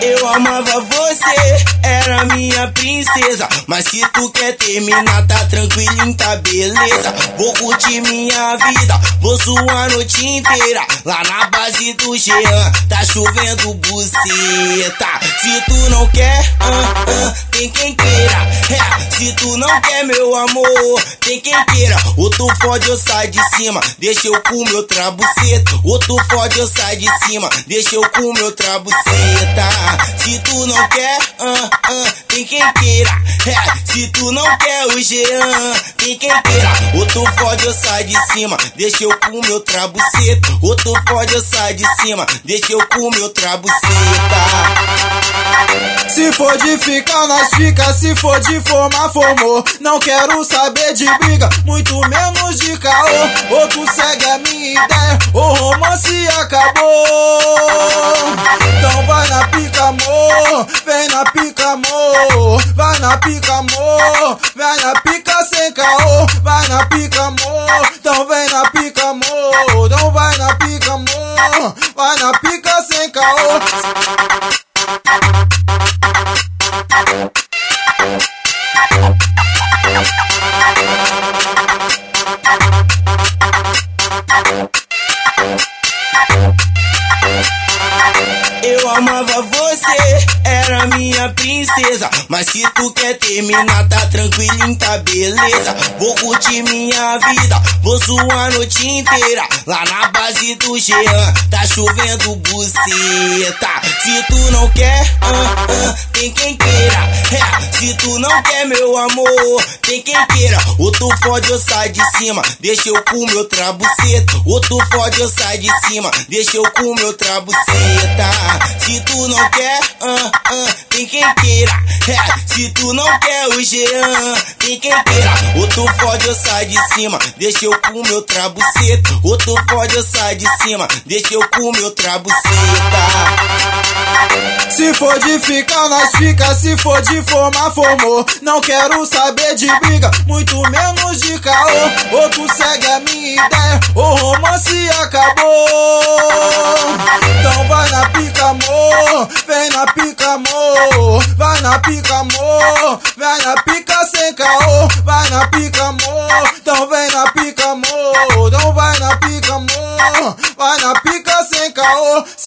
Eu amava você, era minha princesa. Mas se tu quer terminar, tá tranquilinho, tá beleza. Vou curtir minha vida, vou suar a noite inteira. Lá na base do Jean, tá chovendo buceta. Se tu não quer, ah, ah, tem quem queira. É, se tu não quer, meu amor, tem quem queira. Ou tu fode ou sai de cima, deixa eu com meu trabuceta. Ou tu fode ou sai de cima, deixa eu com meu trabuceta. Se tu não quer, ah, ah, tem quem queira. É, se tu não quer o Jean, tem quem queira. Ou tu fode ou sai de cima, deixa eu com meu trabuceta. Ou tu fode ou sai de cima, deixa eu com meu trabuceta. Se for de ficar, nós fica. Se for de formar, formou. Não quero saber de briga, muito menos de caô. Ou tu segue a minha ideia, o romance acabou. Pica, amor. Vem na pica, amor. Vai na pica, amor. Vai na pica sem caô. Vai na pica, amor. Então vem na pica, amor. Então vai na pica, amor. Vai na pica sem caô. Eu amava você, princesa. Mas se tu quer terminar, tá tranquilinho, tá beleza. Vou curtir minha vida, vou suar a noite inteira. Lá na base do Jean, tá chovendo buceta. Se tu não quer, ah, ah, tem quem queira. É, se tu não quer, meu amor, tem quem queira. Ou tu fode ou sai de cima, deixa eu com meu trabuceta. Ou tu fode ou sai de cima, deixa eu com meu trabuceta. Tu não quer, ah, ah, tem quem queira. É, se tu não quer o Jean, tem quem queira. Ou tu fode ou sai de cima, deixa eu com meu trabuceta. Ou tu fode ou sai de cima, deixa eu com meu trabuceta. Se for de ficar, nós fica. Se for de formar, formou. Não quero saber de briga, muito menos de caô. Ou tu segue a minha ideia, o romance acabou. Vem na pica, amor. Vai na pica, amor. Vai na pica sem caô. Vai na pica, amor. Então vem na pica, amor. Então vai na pica, amor. Vai na pica sem caô.